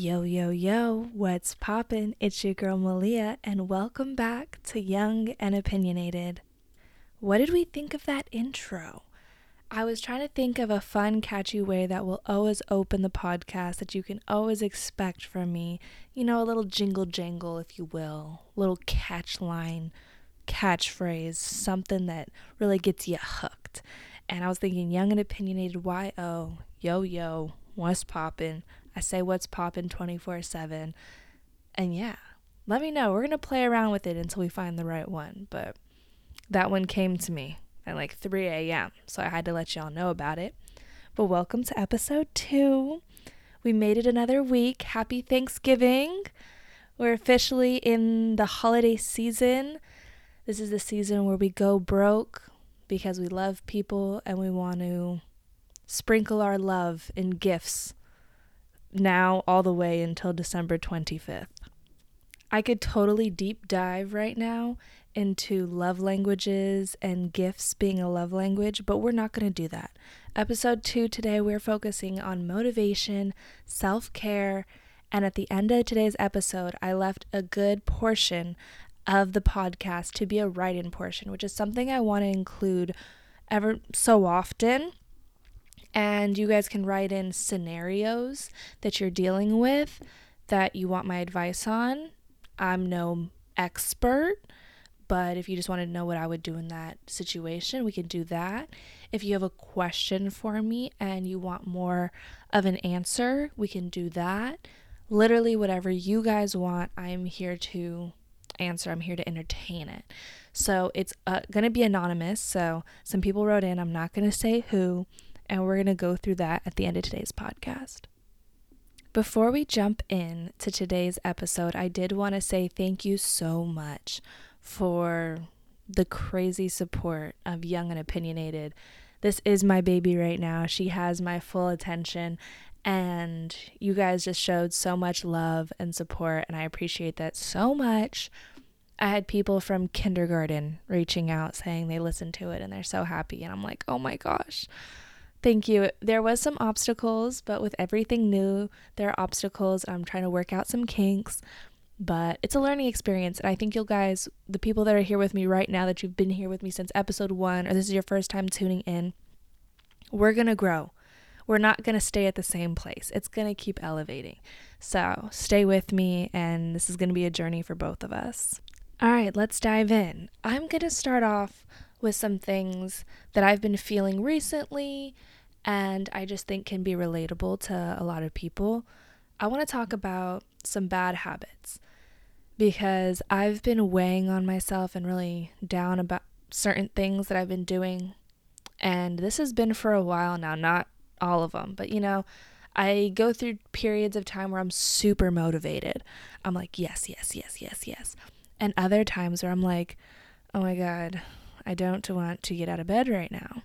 Yo, yo, yo, what's poppin'? It's your girl Malia, and welcome back to Young and Opinionated. What did we think of that intro? I was trying to think of a fun, catchy way that will always open the podcast that you can always expect from me. You know, a little jingle jangle, if you will, little catch line, catchphrase, something that really gets you hooked. And I was thinking, young and opinionated, yo, yo, yo, what's poppin'? I say what's poppin' 24 7. And yeah, let me know. We're going to play around with it until we find the right one. But that one came to me at like 3 a.m. So I had to let y'all know about it. But welcome to episode two. We made it another week. Happy Thanksgiving. We're officially in the holiday season. This is the season where we go broke because we love people and we want to sprinkle our love in gifts now all the way until December 25th. I could totally deep dive right now into love languages and gifts being a love language, but we're not going to do that. Episode two today, we're focusing on motivation, self care, and at the end of today's episode, I left a good portion of the podcast to be a write in portion, which is something I want to include ever so often and you guys can write in scenarios that you're dealing with that you want my advice on. I'm no expert, but if you just want to know what I would do in that situation, we can do that. If you have a question for me and you want more of an answer, we can do that. Literally, whatever you guys want, I'm here to answer. I'm here to entertain it. So it's uh, going to be anonymous. So some people wrote in, I'm not going to say who and we're going to go through that at the end of today's podcast. Before we jump in to today's episode, I did want to say thank you so much for the crazy support of Young and Opinionated. This is my baby right now. She has my full attention, and you guys just showed so much love and support, and I appreciate that so much. I had people from kindergarten reaching out saying they listened to it and they're so happy, and I'm like, oh my gosh. Thank you. There was some obstacles, but with everything new, there are obstacles. I'm trying to work out some kinks, but it's a learning experience. And I think you'll guys, the people that are here with me right now, that you've been here with me since episode one, or this is your first time tuning in, we're going to grow. We're not going to stay at the same place. It's going to keep elevating. So stay with me, and this is going to be a journey for both of us. All right, let's dive in. I'm going to start off with some things that I've been feeling recently and I just think can be relatable to a lot of people. I want to talk about some bad habits because I've been weighing on myself and really down about certain things that I've been doing. And this has been for a while now, not all of them, but you know, I go through periods of time where I'm super motivated. I'm like, yes, yes, yes, yes, yes. And other times where I'm like, oh my God, I don't want to get out of bed right now.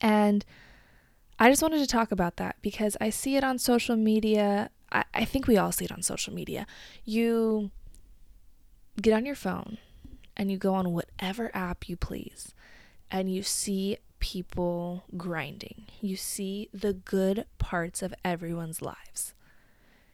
And I just wanted to talk about that because I see it on social media. I, I think we all see it on social media. You get on your phone and you go on whatever app you please and you see people grinding. You see the good parts of everyone's lives.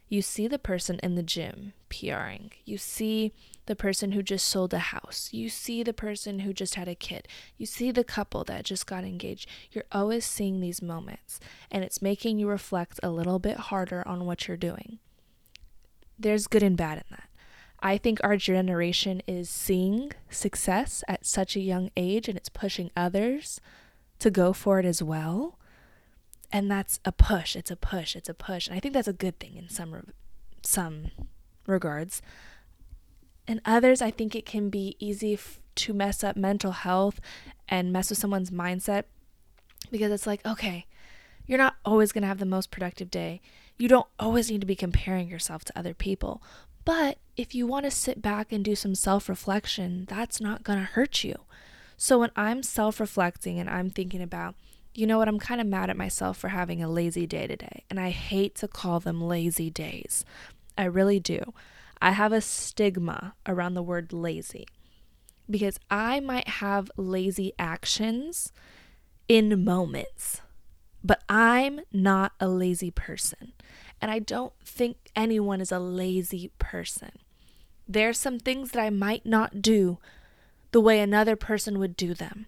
You see the person in the gym PRing. You see the person who just sold a house. You see the person who just had a kid. You see the couple that just got engaged. You're always seeing these moments, and it's making you reflect a little bit harder on what you're doing. There's good and bad in that. I think our generation is seeing success at such a young age and it's pushing others to go for it as well and that's a push it's a push it's a push and i think that's a good thing in some some regards and others i think it can be easy f- to mess up mental health and mess with someone's mindset because it's like okay you're not always going to have the most productive day you don't always need to be comparing yourself to other people but if you want to sit back and do some self-reflection that's not going to hurt you so when i'm self-reflecting and i'm thinking about you know what? I'm kind of mad at myself for having a lazy day today. And I hate to call them lazy days. I really do. I have a stigma around the word lazy because I might have lazy actions in moments, but I'm not a lazy person. And I don't think anyone is a lazy person. There's some things that I might not do the way another person would do them,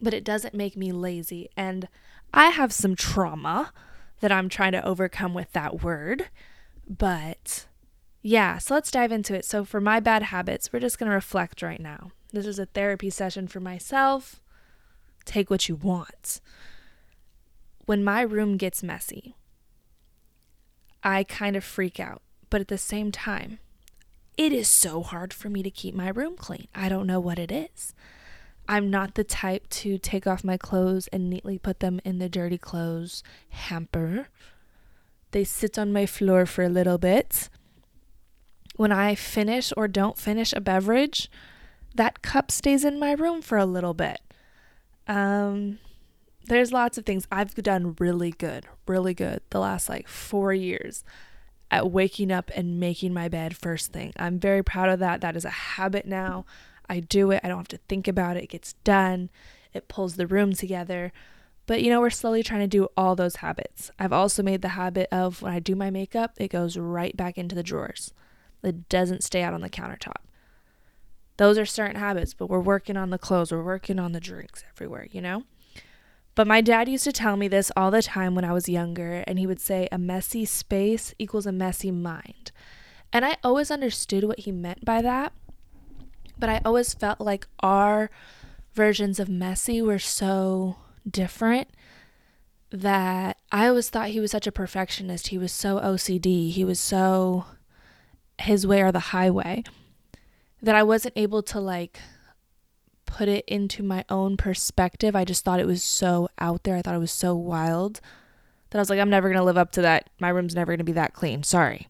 but it doesn't make me lazy. And I have some trauma that I'm trying to overcome with that word. But yeah, so let's dive into it. So, for my bad habits, we're just going to reflect right now. This is a therapy session for myself. Take what you want. When my room gets messy, I kind of freak out. But at the same time, it is so hard for me to keep my room clean. I don't know what it is. I'm not the type to take off my clothes and neatly put them in the dirty clothes hamper. They sit on my floor for a little bit. When I finish or don't finish a beverage, that cup stays in my room for a little bit. Um, there's lots of things I've done really good, really good the last like four years at waking up and making my bed first thing. I'm very proud of that. That is a habit now. I do it. I don't have to think about it. It gets done. It pulls the room together. But you know, we're slowly trying to do all those habits. I've also made the habit of when I do my makeup, it goes right back into the drawers. It doesn't stay out on the countertop. Those are certain habits, but we're working on the clothes, we're working on the drinks everywhere, you know? But my dad used to tell me this all the time when I was younger, and he would say, a messy space equals a messy mind. And I always understood what he meant by that. But I always felt like our versions of messy were so different that I always thought he was such a perfectionist. He was so OCD. He was so his way or the highway that I wasn't able to like put it into my own perspective. I just thought it was so out there. I thought it was so wild that I was like, I'm never going to live up to that. My room's never going to be that clean. Sorry.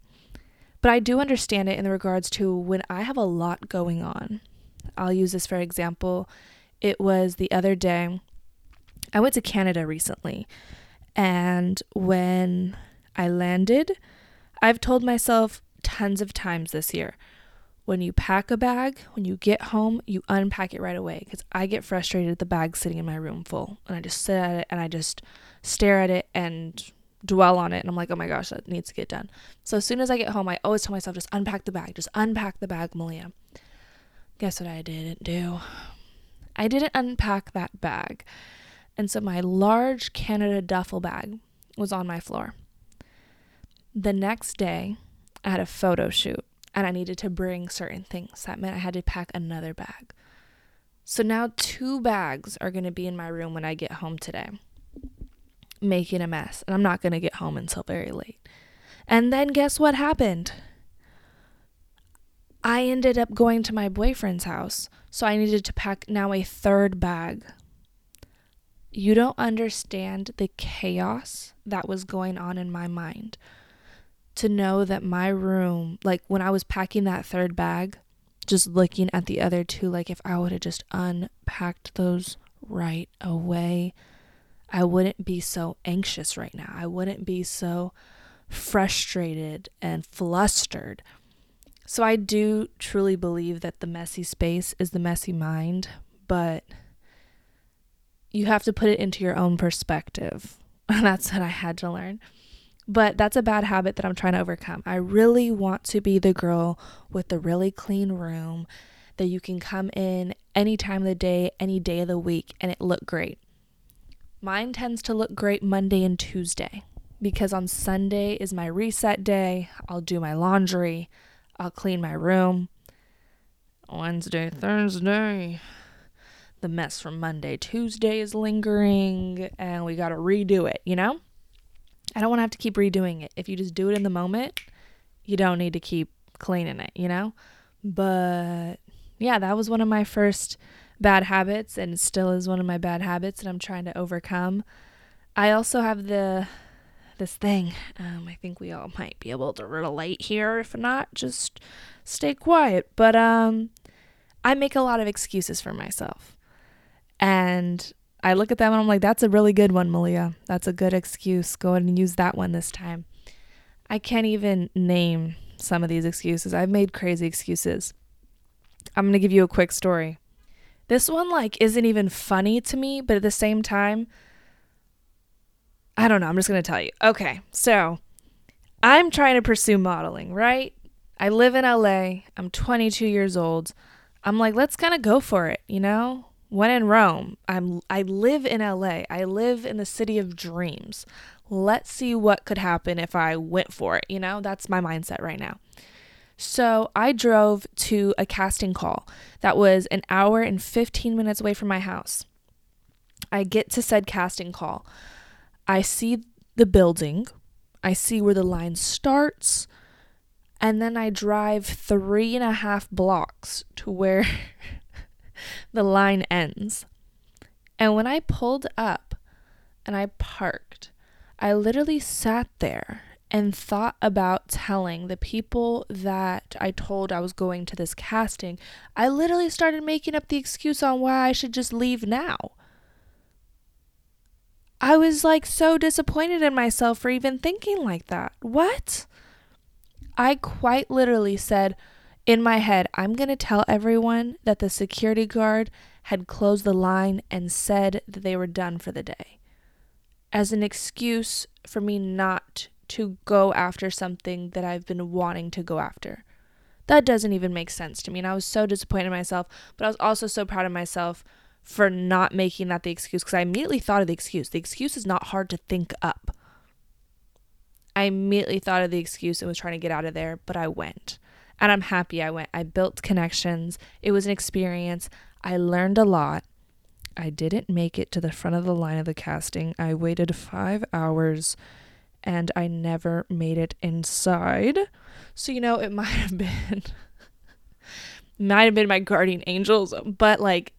But I do understand it in regards to when I have a lot going on. I'll use this for example. It was the other day. I went to Canada recently. And when I landed, I've told myself tons of times this year when you pack a bag, when you get home, you unpack it right away because I get frustrated at the bag sitting in my room full. And I just sit at it and I just stare at it and dwell on it and I'm like, oh my gosh, that needs to get done. So as soon as I get home, I always tell myself, just unpack the bag, just unpack the bag, Malia. Guess what I didn't do? I didn't unpack that bag. And so my large Canada duffel bag was on my floor. The next day, I had a photo shoot and I needed to bring certain things. That meant I had to pack another bag. So now two bags are going to be in my room when I get home today making a mess, and I'm not going to get home until very late. And then guess what happened? I ended up going to my boyfriend's house, so I needed to pack now a third bag. You don't understand the chaos that was going on in my mind. To know that my room, like when I was packing that third bag, just looking at the other two, like if I would have just unpacked those right away, I wouldn't be so anxious right now. I wouldn't be so frustrated and flustered. So I do truly believe that the messy space is the messy mind, but you have to put it into your own perspective. that's what I had to learn. But that's a bad habit that I'm trying to overcome. I really want to be the girl with the really clean room that you can come in any time of the day, any day of the week, and it look great. Mine tends to look great Monday and Tuesday because on Sunday is my reset day. I'll do my laundry, I'll clean my room. Wednesday, Thursday, the mess from Monday, Tuesday is lingering, and we got to redo it, you know? I don't want to have to keep redoing it. If you just do it in the moment, you don't need to keep cleaning it, you know? But yeah, that was one of my first bad habits and still is one of my bad habits that I'm trying to overcome. I also have the this thing. Um, I think we all might be able to relate here. If not, just stay quiet. But um, I make a lot of excuses for myself, and I look at them and I'm like, "That's a really good one, Malia. That's a good excuse. Go ahead and use that one this time." I can't even name some of these excuses. I've made crazy excuses. I'm gonna give you a quick story. This one like isn't even funny to me, but at the same time, I don't know. I'm just going to tell you. Okay. So, I'm trying to pursue modeling, right? I live in LA. I'm 22 years old. I'm like, let's kind of go for it, you know? When in Rome, I'm I live in LA. I live in the city of dreams. Let's see what could happen if I went for it, you know? That's my mindset right now. So, I drove to a casting call that was an hour and 15 minutes away from my house. I get to said casting call. I see the building, I see where the line starts, and then I drive three and a half blocks to where the line ends. And when I pulled up and I parked, I literally sat there and thought about telling the people that I told I was going to this casting. I literally started making up the excuse on why I should just leave now. I was like so disappointed in myself for even thinking like that. What? I quite literally said, in my head, I'm going to tell everyone that the security guard had closed the line and said that they were done for the day as an excuse for me not to go after something that I've been wanting to go after. That doesn't even make sense to me. And I was so disappointed in myself, but I was also so proud of myself for not making that the excuse because I immediately thought of the excuse. The excuse is not hard to think up. I immediately thought of the excuse and was trying to get out of there, but I went. And I'm happy I went. I built connections. It was an experience. I learned a lot. I didn't make it to the front of the line of the casting. I waited five hours and I never made it inside. So, you know, it might have been. might have been my guardian angels, but like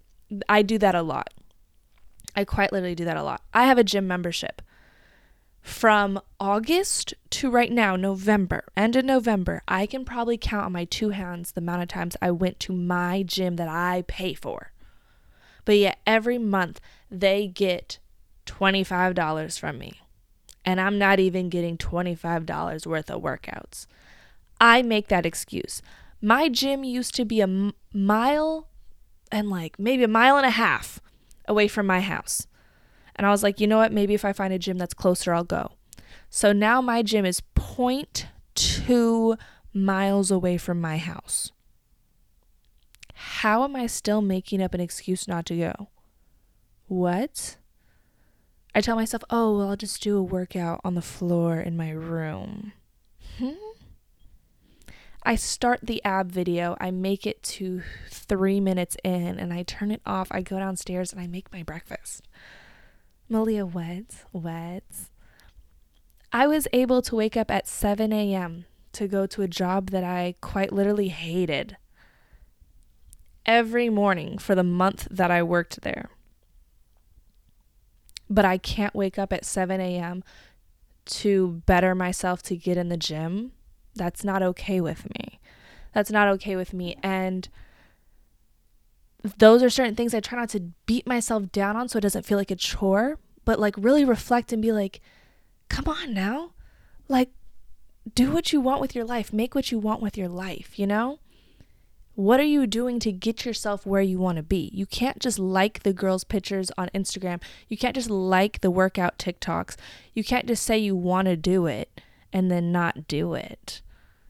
I do that a lot. I quite literally do that a lot. I have a gym membership from August to right now, November, end of November, I can probably count on my two hands the amount of times I went to my gym that I pay for. But yet, every month they get $25 from me. And I'm not even getting $25 worth of workouts. I make that excuse. My gym used to be a mile and like maybe a mile and a half away from my house. And I was like, you know what? Maybe if I find a gym that's closer, I'll go. So now my gym is 0.2 miles away from my house. How am I still making up an excuse not to go? What? I tell myself, oh, well, I'll just do a workout on the floor in my room. Hmm? I start the ab video, I make it to three minutes in, and I turn it off. I go downstairs and I make my breakfast. Malia Weds, Weds. I was able to wake up at 7 a.m. to go to a job that I quite literally hated every morning for the month that I worked there. But I can't wake up at 7 a.m. to better myself to get in the gym. That's not okay with me. That's not okay with me. And those are certain things I try not to beat myself down on so it doesn't feel like a chore, but like really reflect and be like, come on now. Like, do what you want with your life, make what you want with your life, you know? What are you doing to get yourself where you want to be? You can't just like the girls' pictures on Instagram. You can't just like the workout TikToks. You can't just say you want to do it and then not do it.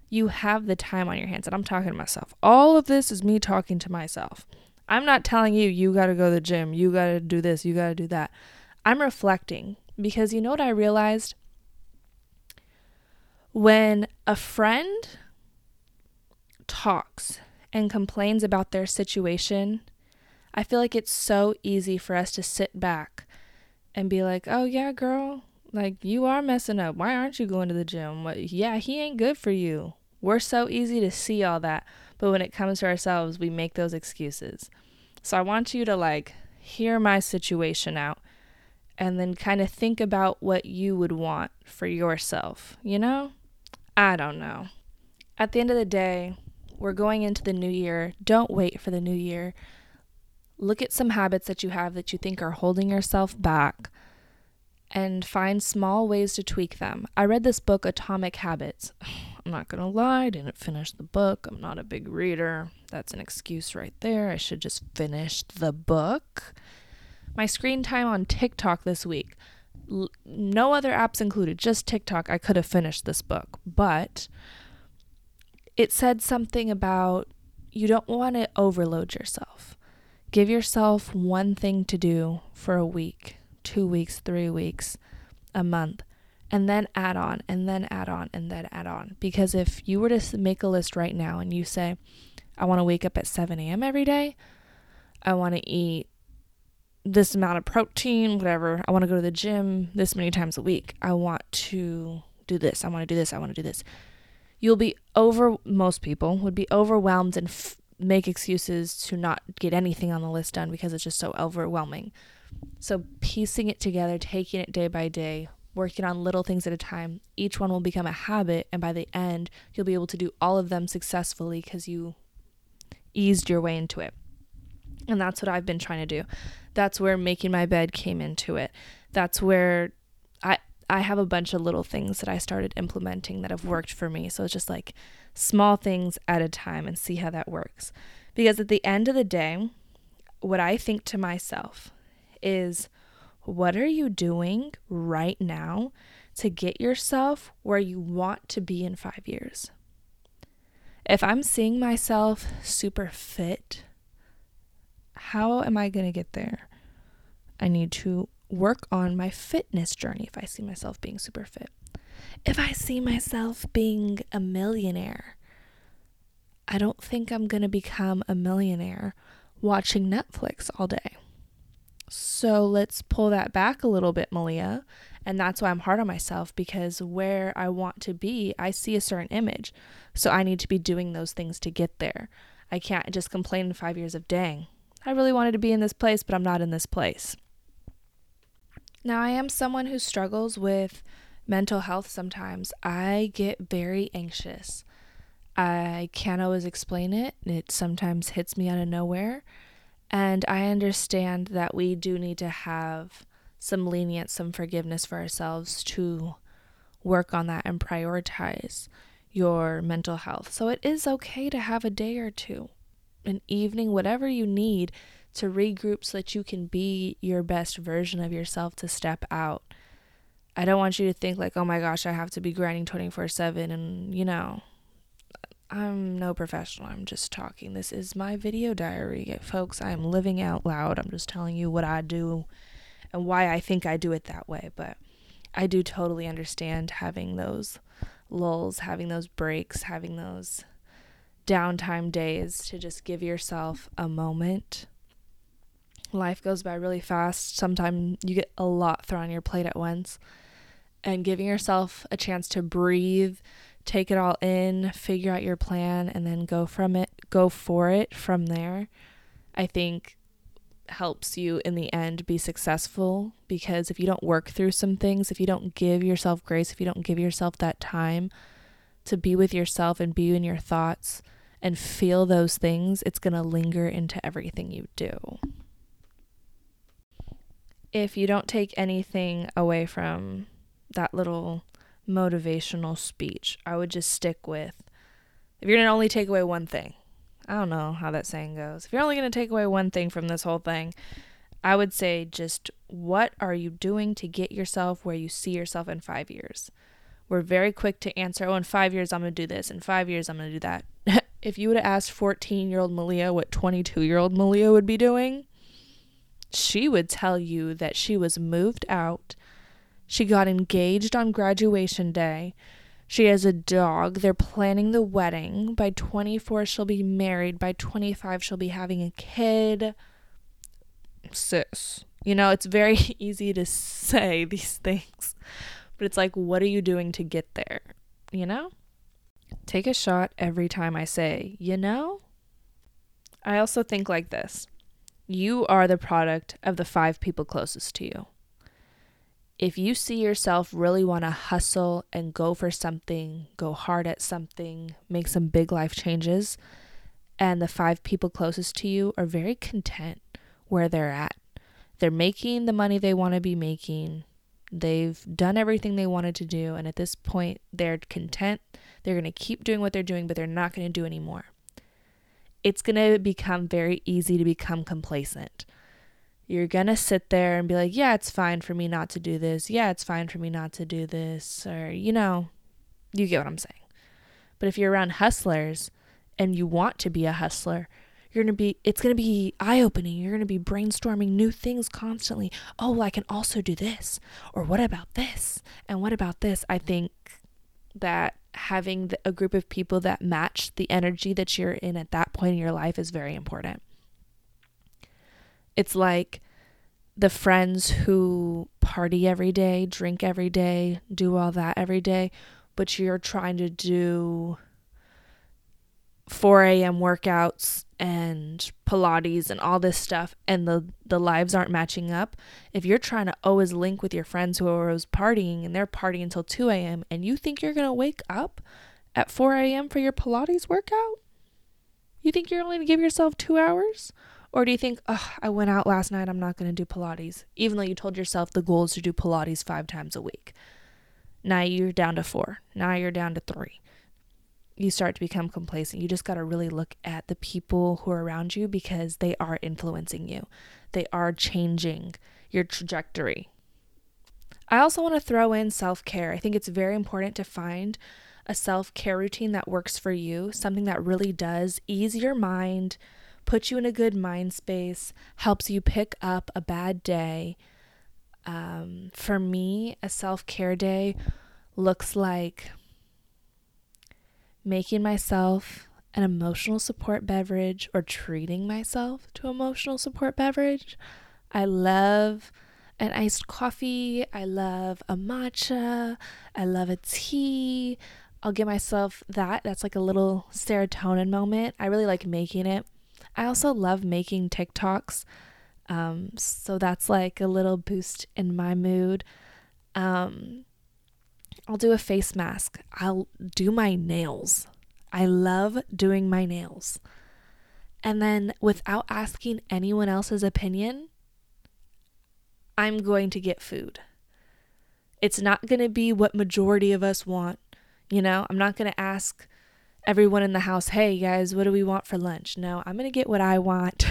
You have the time on your hands. And I'm talking to myself. All of this is me talking to myself. I'm not telling you, you got to go to the gym, you got to do this, you got to do that. I'm reflecting because you know what I realized? When a friend talks and complains about their situation, I feel like it's so easy for us to sit back and be like, oh, yeah, girl, like you are messing up. Why aren't you going to the gym? What, yeah, he ain't good for you. We're so easy to see all that. But when it comes to ourselves, we make those excuses. So I want you to like hear my situation out and then kind of think about what you would want for yourself, you know? I don't know. At the end of the day, we're going into the new year. Don't wait for the new year. Look at some habits that you have that you think are holding yourself back and find small ways to tweak them. I read this book, Atomic Habits. I'm not going to lie, I didn't finish the book. I'm not a big reader. That's an excuse right there. I should just finish the book. My screen time on TikTok this week L- no other apps included, just TikTok. I could have finished this book, but it said something about you don't want to overload yourself. Give yourself one thing to do for a week, two weeks, three weeks, a month, and then add on, and then add on, and then add on. Because if you were to make a list right now and you say, I want to wake up at 7 a.m. every day, I want to eat this amount of protein, whatever. I want to go to the gym this many times a week. I want to do this. I want to do this. I want to do this. You'll be over, most people would be overwhelmed and f- make excuses to not get anything on the list done because it's just so overwhelming. So, piecing it together, taking it day by day, working on little things at a time, each one will become a habit. And by the end, you'll be able to do all of them successfully because you eased your way into it. And that's what I've been trying to do. That's where making my bed came into it. That's where I I have a bunch of little things that I started implementing that have worked for me. So it's just like small things at a time and see how that works. Because at the end of the day, what I think to myself is what are you doing right now to get yourself where you want to be in 5 years? If I'm seeing myself super fit, how am I going to get there? I need to work on my fitness journey if I see myself being super fit. If I see myself being a millionaire, I don't think I'm going to become a millionaire watching Netflix all day. So let's pull that back a little bit, Malia. And that's why I'm hard on myself because where I want to be, I see a certain image. So I need to be doing those things to get there. I can't just complain in five years of, dang, I really wanted to be in this place, but I'm not in this place. Now, I am someone who struggles with mental health sometimes. I get very anxious. I can't always explain it. It sometimes hits me out of nowhere. And I understand that we do need to have some lenience, some forgiveness for ourselves to work on that and prioritize your mental health. So it is okay to have a day or two, an evening, whatever you need to regroup so that you can be your best version of yourself to step out. I don't want you to think like, oh my gosh, I have to be grinding 24 7 and, you know, I'm no professional. I'm just talking. This is my video diary, folks. I'm living out loud. I'm just telling you what I do and why I think I do it that way. But I do totally understand having those lulls, having those breaks, having those downtime days to just give yourself a moment life goes by really fast. Sometimes you get a lot thrown on your plate at once. And giving yourself a chance to breathe, take it all in, figure out your plan, and then go from it, go for it from there, I think helps you in the end be successful. Because if you don't work through some things, if you don't give yourself grace, if you don't give yourself that time to be with yourself and be in your thoughts and feel those things, it's going to linger into everything you do. If you don't take anything away from that little motivational speech, I would just stick with if you're going to only take away one thing. I don't know how that saying goes. If you're only going to take away one thing from this whole thing, I would say just what are you doing to get yourself where you see yourself in five years? We're very quick to answer, oh, in five years, I'm going to do this. In five years, I'm going to do that. if you would have asked 14 year old Malia what 22 year old Malia would be doing, she would tell you that she was moved out. She got engaged on graduation day. She has a dog. They're planning the wedding. By 24, she'll be married. By 25, she'll be having a kid. Sis. You know, it's very easy to say these things, but it's like, what are you doing to get there? You know? Take a shot every time I say, you know? I also think like this you are the product of the five people closest to you. If you see yourself really want to hustle and go for something, go hard at something, make some big life changes, and the five people closest to you are very content where they're at, they're making the money they want to be making, they've done everything they wanted to do, and at this point, they're content. They're going to keep doing what they're doing, but they're not going to do anymore it's going to become very easy to become complacent. You're going to sit there and be like, yeah, it's fine for me not to do this. Yeah, it's fine for me not to do this. Or, you know, you get what I'm saying. But if you're around hustlers and you want to be a hustler, you're going to be, it's going to be eye opening. You're going to be brainstorming new things constantly. Oh, well, I can also do this. Or what about this? And what about this? I think that having a group of people that match the energy that you're in at that point in your life is very important. It's like the friends who party every day, drink every day, do all that every day, but you're trying to do 4 a.m. workouts and Pilates and all this stuff, and the, the lives aren't matching up. If you're trying to always link with your friends who are always partying and they're partying until 2 a.m., and you think you're going to wake up at 4 a.m. for your Pilates workout, you think you're only going to give yourself two hours? Or do you think, oh, I went out last night, I'm not going to do Pilates, even though you told yourself the goal is to do Pilates five times a week? Now you're down to four. Now you're down to three you start to become complacent. You just got to really look at the people who are around you because they are influencing you, they are changing your trajectory. I also want to throw in self care. I think it's very important to find a self care routine that works for you, something that really does ease your mind, put you in a good mind space, helps you pick up a bad day. Um, for me, a self care day looks like making myself an emotional support beverage or treating myself to emotional support beverage. I love an iced coffee. I love a matcha. I love a tea. I'll give myself that. That's like a little serotonin moment. I really like making it. I also love making TikToks. Um, so that's like a little boost in my mood. Um, I'll do a face mask. I'll do my nails. I love doing my nails. And then without asking anyone else's opinion, I'm going to get food. It's not going to be what majority of us want. You know, I'm not going to ask everyone in the house, hey guys, what do we want for lunch? No, I'm going to get what I want.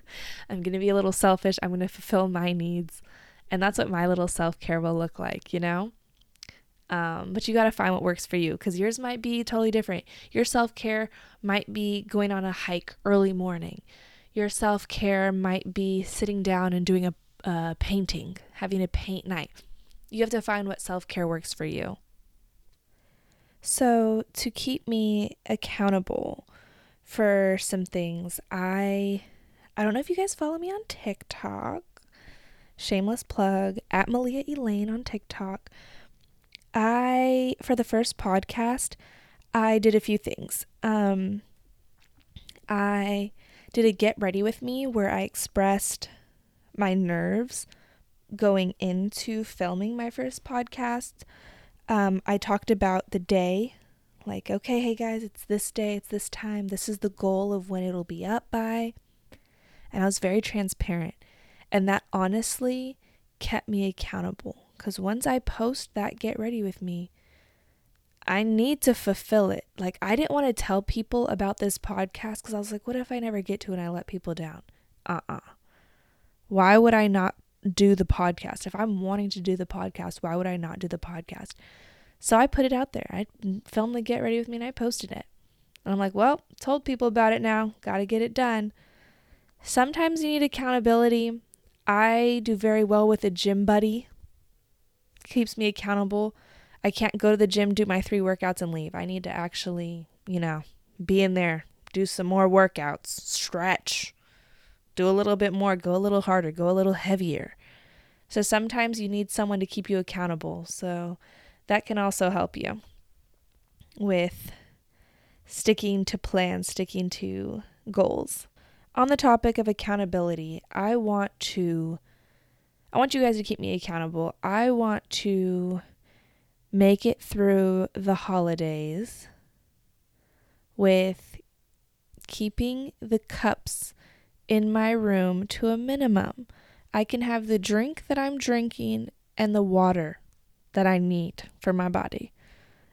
I'm going to be a little selfish. I'm going to fulfill my needs. And that's what my little self care will look like, you know? Um, but you got to find what works for you because yours might be totally different. Your self care might be going on a hike early morning. Your self care might be sitting down and doing a, a painting, having a paint night. You have to find what self care works for you. So, to keep me accountable for some things, I I don't know if you guys follow me on TikTok. Shameless plug at Malia Elaine on TikTok. I, for the first podcast, I did a few things. Um, I did a get ready with me where I expressed my nerves going into filming my first podcast. Um, I talked about the day, like, okay, hey guys, it's this day, it's this time, this is the goal of when it'll be up by. And I was very transparent. And that honestly kept me accountable because once I post that get ready with me, I need to fulfill it. Like, I didn't want to tell people about this podcast because I was like, what if I never get to it and I let people down? Uh uh-uh. uh Why would I not do the podcast? If I'm wanting to do the podcast, why would I not do the podcast? So I put it out there. I filmed the get ready with me and I posted it. And I'm like, well, told people about it now. Got to get it done. Sometimes you need accountability. I do very well with a gym buddy keeps me accountable. I can't go to the gym, do my three workouts, and leave. I need to actually, you know, be in there, do some more workouts, stretch, do a little bit more, go a little harder, go a little heavier. So sometimes you need someone to keep you accountable. So that can also help you with sticking to plans, sticking to goals. On the topic of accountability, I want to I want you guys to keep me accountable. I want to make it through the holidays with keeping the cups in my room to a minimum. I can have the drink that I'm drinking and the water that I need for my body.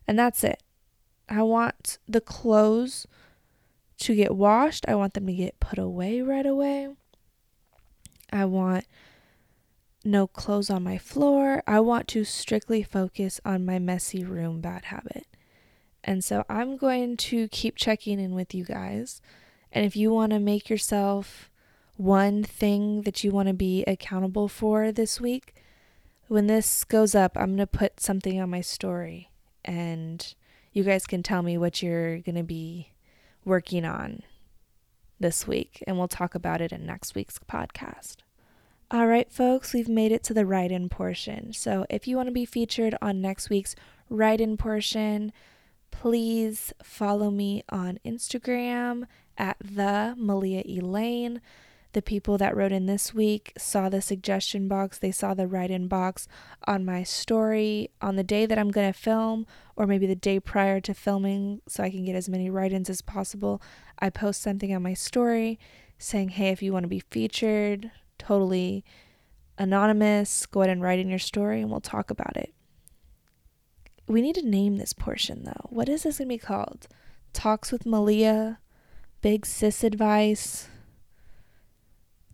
And that's it. I want the clothes to get washed. I want them to get put away right away. I want no clothes on my floor. I want to strictly focus on my messy room bad habit. And so I'm going to keep checking in with you guys. And if you want to make yourself one thing that you want to be accountable for this week, when this goes up, I'm going to put something on my story and you guys can tell me what you're going to be working on this week, and we'll talk about it in next week's podcast. All right, folks, we've made it to the write in portion. So if you want to be featured on next week's write in portion, please follow me on Instagram at the Malia Elaine. The people that wrote in this week saw the suggestion box, they saw the write in box on my story on the day that I'm going to film, or maybe the day prior to filming, so I can get as many write ins as possible. I post something on my story saying, hey, if you want to be featured, totally anonymous, go ahead and write in your story and we'll talk about it. We need to name this portion though. What is this going to be called? Talks with Malia, Big Sis Advice,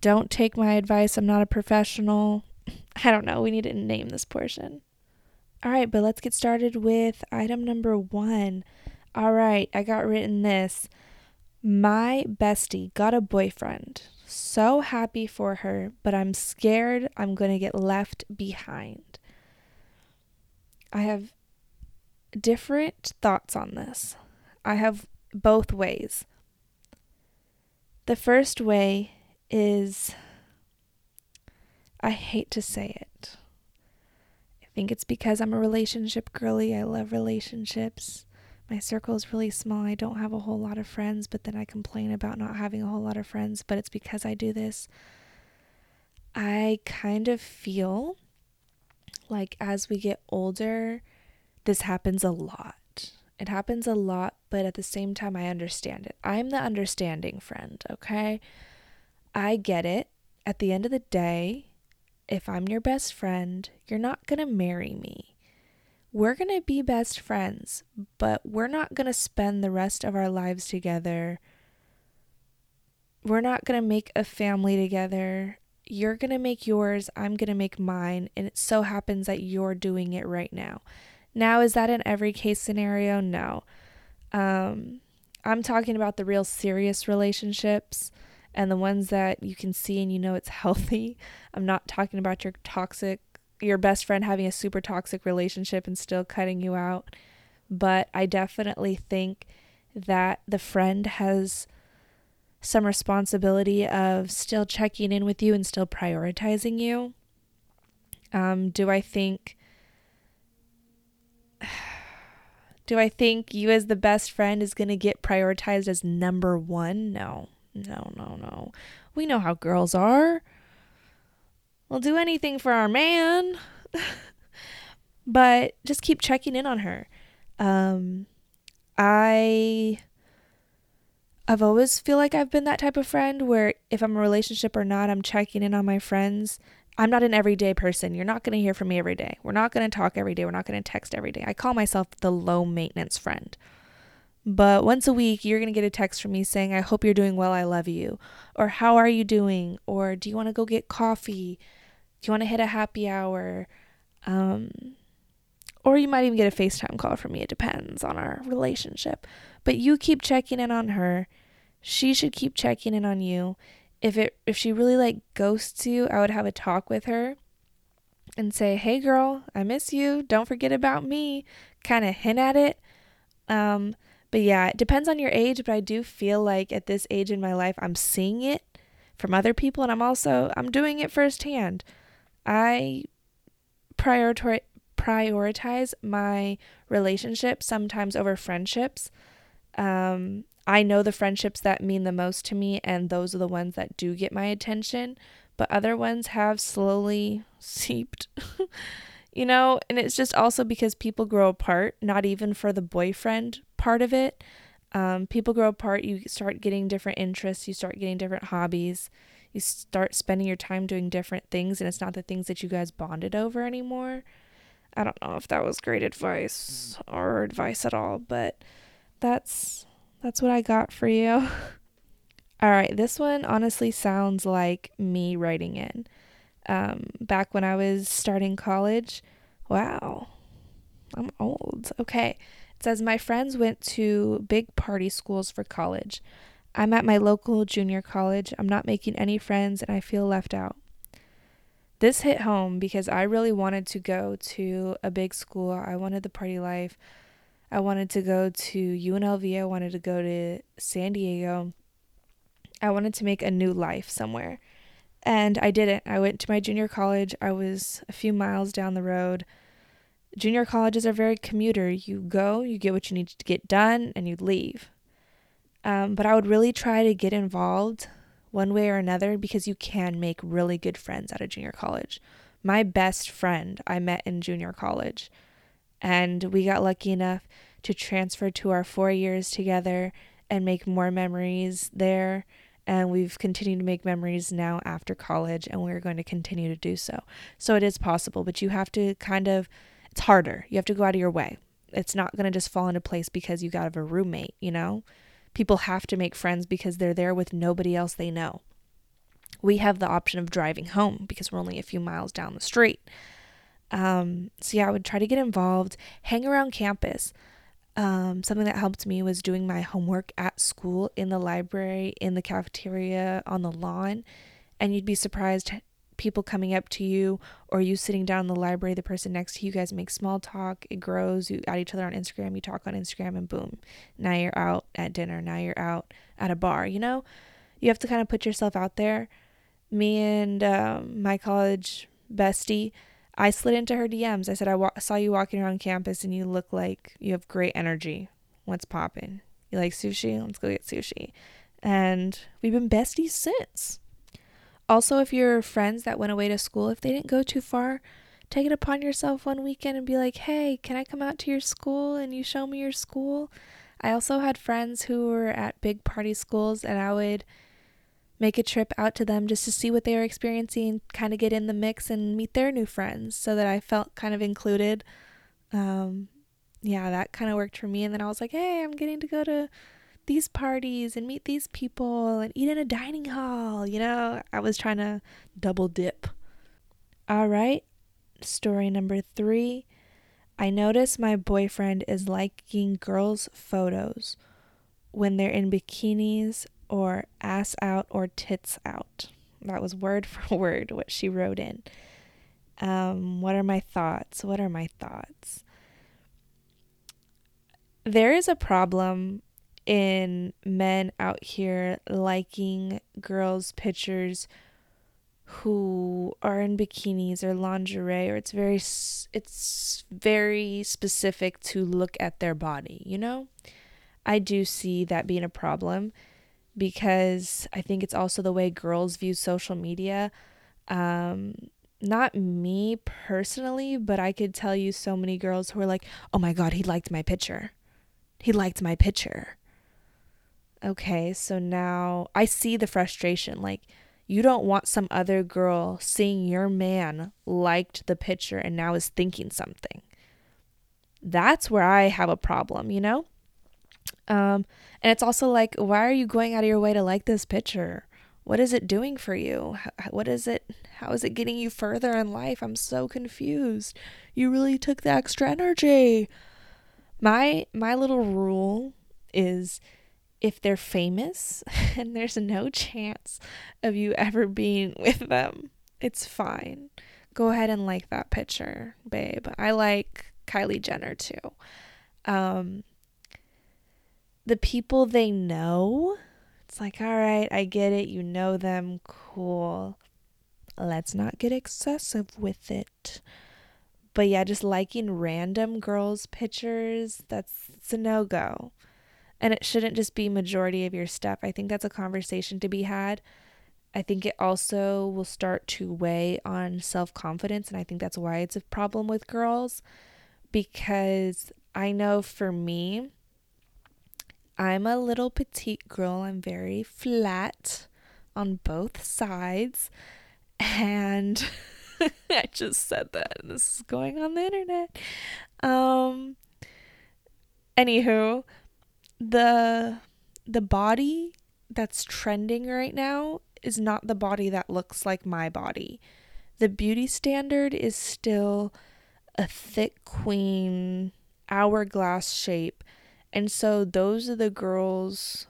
Don't Take My Advice, I'm Not a Professional. I don't know. We need to name this portion. All right, but let's get started with item number one. All right, I got written this. My bestie got a boyfriend. So happy for her, but I'm scared I'm going to get left behind. I have different thoughts on this. I have both ways. The first way is I hate to say it. I think it's because I'm a relationship girly. I love relationships my circle is really small. I don't have a whole lot of friends, but then I complain about not having a whole lot of friends, but it's because I do this. I kind of feel like as we get older, this happens a lot. It happens a lot, but at the same time, I understand it. I'm the understanding friend, okay? I get it. At the end of the day, if I'm your best friend, you're not to marry me we're to be best friends, but we're not to spend the rest of our lives together. We're not to make a family together. You're to make yours, I'm to make mine, and it so happens that you're doing it right now. Now, is that in every case scenario? No. Um, I'm talking about the real serious relationships and the ones that you can see and you know it's healthy. I'm not talking about your toxic your best friend having a super toxic relationship and still cutting you out. But I definitely think that the friend has some responsibility of still checking in with you and still prioritizing you. Um, do I think do I think you as the best friend is going to get prioritized as number 1? No. No, no, no. We know how girls are. We'll do anything for our man. but just keep checking in on her. Um, I I've always feel like I've been that type of friend where if I'm in a relationship or not, I'm checking in on my friends. I'm not an everyday person. You're not going to hear from me every day. We're not going to talk every day. We're not going to text every day. I call myself the low maintenance friend. But once a week, you're going to get a text from me saying, I hope you're doing well. I love you. Or how are you doing? Or do you want to go get coffee? Do you want to hit a happy hour? Um, or you might even get a FaceTime call from me. It depends on our relationship. But you keep checking in on her. She should keep checking in on you. If it if she really like ghosts you, I would have a talk with her and say, "Hey girl, I miss you. Don't forget about me." Kind of hint at it. Um, but yeah, it depends on your age, but I do feel like at this age in my life I'm seeing it from other people and I'm also I'm doing it firsthand. I prioritize prioritize my relationships sometimes over friendships. Um, I know the friendships that mean the most to me, and those are the ones that do get my attention, but other ones have slowly seeped. you know, and it's just also because people grow apart, not even for the boyfriend part of it. Um, people grow apart, you start getting different interests, you start getting different hobbies, you start spending your time doing different things and it's not the things that you guys bonded over anymore. I don't know if that was great advice or advice at all, but that's that's what I got for you. All right, this one honestly sounds like me writing in. Um, back when I was starting college, wow, I'm old. Okay. It says my friends went to big party schools for college. I'm at my local junior college. I'm not making any friends and I feel left out. This hit home because I really wanted to go to a big school. I wanted the party life. I wanted to go to UNLV. I wanted to go to San Diego. I wanted to make a new life somewhere. And I didn't. I went to my junior college. I was a few miles down the road. Junior colleges are very commuter. You go, you get what you need to get done, and you leave. Um, but I would really try to get involved one way or another because you can make really good friends at a junior college. My best friend I met in junior college, and we got lucky enough to transfer to our four years together and make more memories there. And we've continued to make memories now after college, and we're going to continue to do so. So it is possible, but you have to kind of, it's harder. You have to go out of your way. It's not going to just fall into place because you got a roommate, you know? People have to make friends because they're there with nobody else they know. We have the option of driving home because we're only a few miles down the street. Um, so, yeah, I would try to get involved, hang around campus. Um, something that helped me was doing my homework at school, in the library, in the cafeteria, on the lawn. And you'd be surprised people coming up to you or you sitting down in the library, the person next to you, guys make small talk, it grows, you add each other on Instagram, you talk on Instagram, and boom, now you're out at dinner, now you're out at a bar, you know? You have to kind of put yourself out there. Me and um, my college bestie, I slid into her DMs. I said, I wa- saw you walking around campus and you look like you have great energy. What's popping? You like sushi? Let's go get sushi. And we've been besties since. Also, if you're friends that went away to school, if they didn't go too far, take it upon yourself one weekend and be like, hey, can I come out to your school and you show me your school? I also had friends who were at big party schools, and I would make a trip out to them just to see what they were experiencing, kind of get in the mix and meet their new friends so that I felt kind of included. Um, yeah, that kind of worked for me. And then I was like, hey, I'm getting to go to these parties and meet these people and eat in a dining hall. You know, I was trying to double dip. All right, story number three. I notice my boyfriend is liking girls' photos when they're in bikinis or ass out or tits out. That was word for word what she wrote in. Um, what are my thoughts? What are my thoughts? There is a problem in men out here liking girls' pictures who are in bikinis or lingerie or it's very it's very specific to look at their body, you know? I do see that being a problem because I think it's also the way girls view social media. Um, not me personally, but I could tell you so many girls who are like, "Oh my god, he liked my picture. He liked my picture." Okay, so now I see the frustration. Like, you don't want some other girl seeing your man liked the picture and now is thinking something. That's where I have a problem, you know? Um, and it's also like, why are you going out of your way to like this picture? What is it doing for you? What is it? How is it getting you further in life? I'm so confused. You really took the extra energy. My my little rule is if they're famous and there's no chance of you ever being with them, it's fine. Go ahead and like that picture, babe. I like Kylie Jenner too. Um, the people they know, it's like, all right, I get it. You know them. Cool. Let's not get excessive with it. But yeah, just liking random girls' pictures, that's a no go and it shouldn't just be majority of your stuff. I think that's a conversation to be had. I think it also will start to weigh on self-confidence and I think that's why it's a problem with girls because I know for me I'm a little petite girl. I'm very flat on both sides and I just said that and this is going on the internet. Um anywho, the the body that's trending right now is not the body that looks like my body. The beauty standard is still a thick queen hourglass shape. And so those are the girls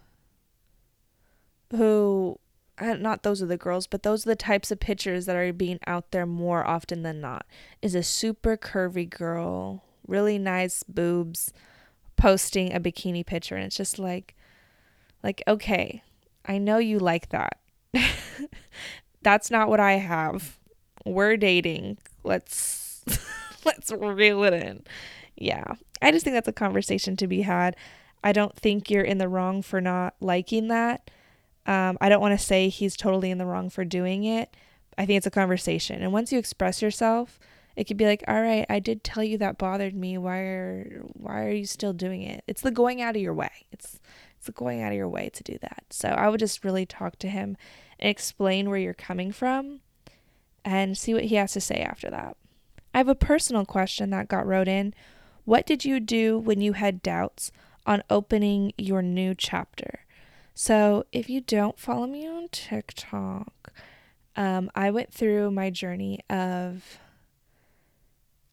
who uh, not those are the girls, but those are the types of pictures that are being out there more often than not. Is a super curvy girl, really nice boobs, posting a bikini picture, and it's just like, like okay, I know you like that. That's not what I have. We're dating. Let's let's reel it in. Yeah, I just think that's a conversation to be had. I don't think you're in the wrong for not liking that um, I don't want to say he's totally in the wrong for doing it. I think it's a conversation. And once you express yourself, it could be like, all right, I did tell you that bothered me. Why are why are you still doing it? It's the going out of your way. It's it's the going out of your way to do that. So I would just really talk to him and explain where you're coming from and see what he has to say after that. I have a personal question that got wrote in. What did you do when you had doubts on opening your new chapter? So, if you don't follow me on TikTok, um, I went through my journey of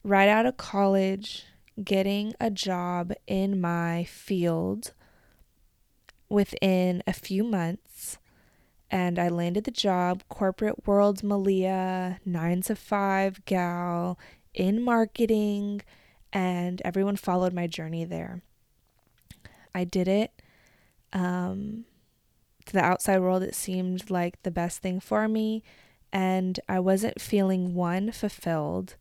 right out of college, getting a job in my field within a few months. And I landed the job, corporate world Malia, nine to five gal in marketing, and everyone followed my journey there. I did it. Um, to the outside world, it seemed like the best thing for me. And I wasn't feeling one, fulfilled.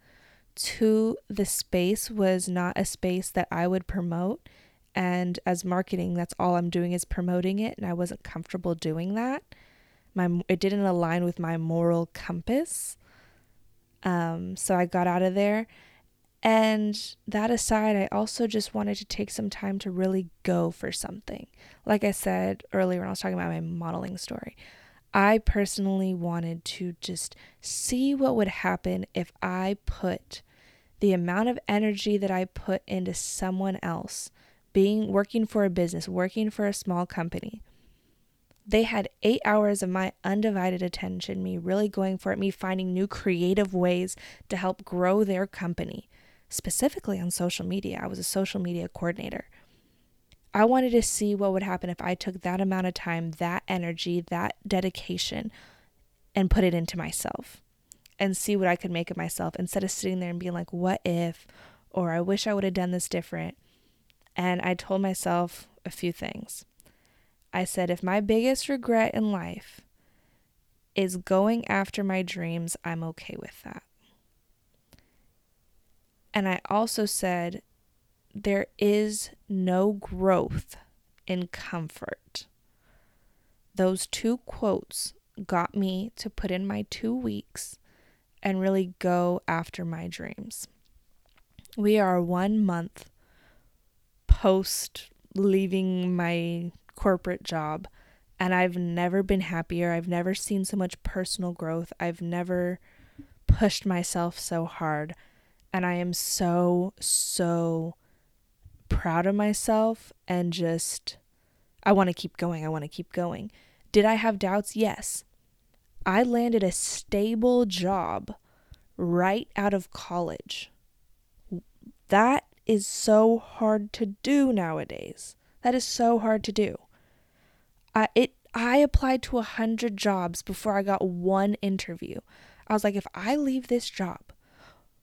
Two, the space was not a space that I would promote. And as marketing, that's all I'm doing is promoting it. And I wasn't comfortable doing that. My, it didn't align with my moral compass. Um, so I got out of there and that aside, I also just wanted to take some time to really go for something. Like I said earlier when I was talking about my modeling story, I personally wanted to just see what would happen if I put the amount of energy that I put into someone else, being working for a business, working for a small company. They had eight hours of my undivided attention, me really going for it, me finding new creative ways to help grow their company specifically on social media. I was a social media coordinator. I wanted to see what would happen if I took that amount of time, that energy, that dedication, and put it into myself and see what I could make of myself instead of sitting there and being like, what if, or I wish I would have done this different. And I told myself a few things. I said, if my biggest regret in life is going after my dreams, I'm okay with that. And I also said, there is no growth in comfort. Those two quotes got me to put in my two weeks and really go after my dreams. We are one month post leaving my corporate job, and I've never been happier. I've never seen so much personal growth. I've never pushed myself so hard. And I am so, so proud of myself and just, I want to keep going. I want to keep going. Did I have doubts? Yes. I landed a stable job right out of college. That is so hard to do nowadays. That is so hard to do. I it I applied to a hundred jobs before I got one interview. I was like, if I leave this job,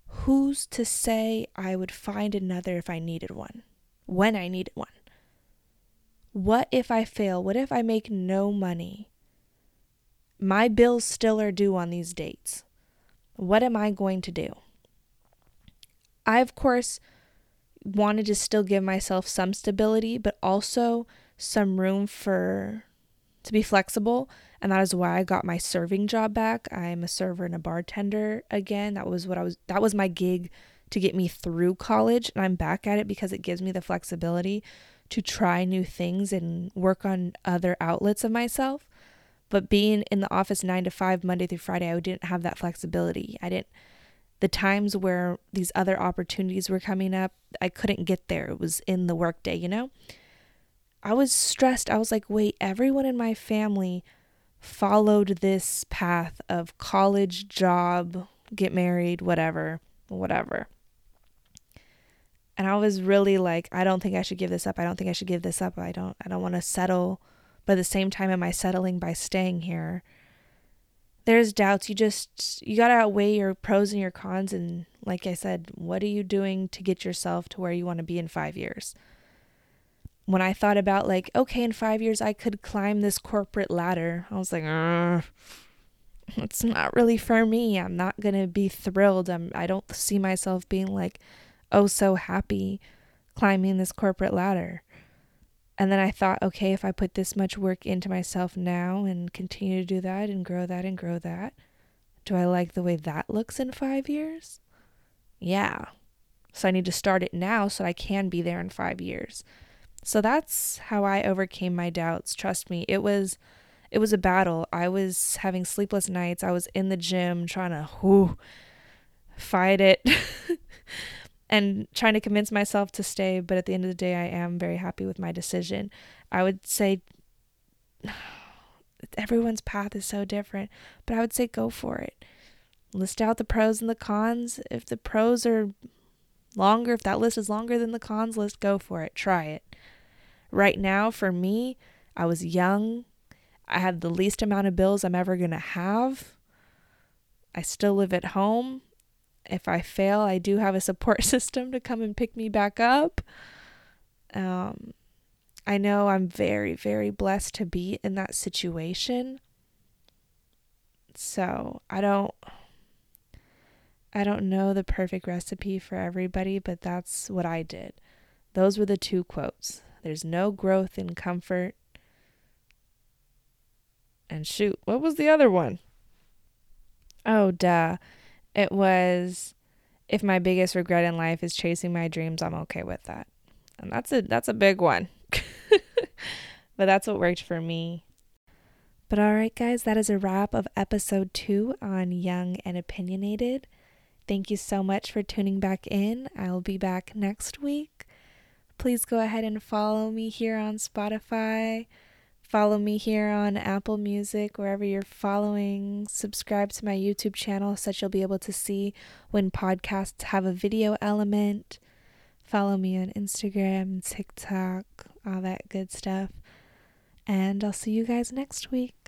who's to say I would find another if I needed one, when I needed one? What if I fail? What if I make no money? My bills still are due on these dates. What am I going to do? I, of course, wanted to still give myself some stability, but also some room for to be flexible and that is why I got my serving job back. I'm a server and a bartender again. That was what I was that was my gig to get me through college and I'm back at it because it gives me the flexibility to try new things and work on other outlets of myself. But being in the office 9 to 5 Monday through Friday, I didn't have that flexibility. I didn't the times where these other opportunities were coming up, I couldn't get there. It was in the workday, you know? I was stressed. I was like, wait, everyone in my family followed this path of college, job, get married, whatever, whatever. And I was really like, I don't think I should give this up. I don't think I should give this up. I don't I don't want to settle. But at the same time am I settling by staying here? There's doubts. You just you got to outweigh your pros and your cons and like I said, what are you doing to get yourself to where you want to be in 5 years? When I thought about like, okay, in 5 years I could climb this corporate ladder. I was like, it's not really for me. I'm not to be thrilled. I'm I don't see myself being like oh so happy climbing this corporate ladder. And then I thought, okay, if I put this much work into myself now and continue to do that and grow that and grow that, do I like the way that looks in five years? Yeah. So I need to start it now so I can be there in five years. So that's how I overcame my doubts. Trust me, it was it was a battle. I was having sleepless nights. I was in the gym trying to whew, fight it. and trying to convince myself to stay. But at the end of the day, I am very happy with my decision. I would say everyone's path is so different, but I would say go for it. List out the pros and the cons. If the pros are longer, if that list is longer than the cons list, go for it. Try it. Right now, for me, I was young. I had the least amount of bills I'm ever going to have. I still live at home if I fail, I do have a support system to come and pick me back up. Um, I know I'm very, very blessed to be in that situation. So I don't. I don't know the perfect recipe for everybody, but that's what I did. Those were the two quotes. There's no growth in comfort. And shoot, what was the other one? Oh, duh. It was if my biggest regret in life is chasing my dreams, I'm okay with that. And that's a that's a big one. but that's what worked for me. But all right, guys, that is a wrap of episode 2 on Young and Opinionated. Thank you so much for tuning back in. I'll be back next week. Please go ahead and follow me here on Spotify. Follow me here on Apple Music, wherever you're following. Subscribe to my YouTube channel so that you'll be able to see when podcasts have a video element. Follow me on Instagram, TikTok, all that good stuff. And I'll see you guys next week.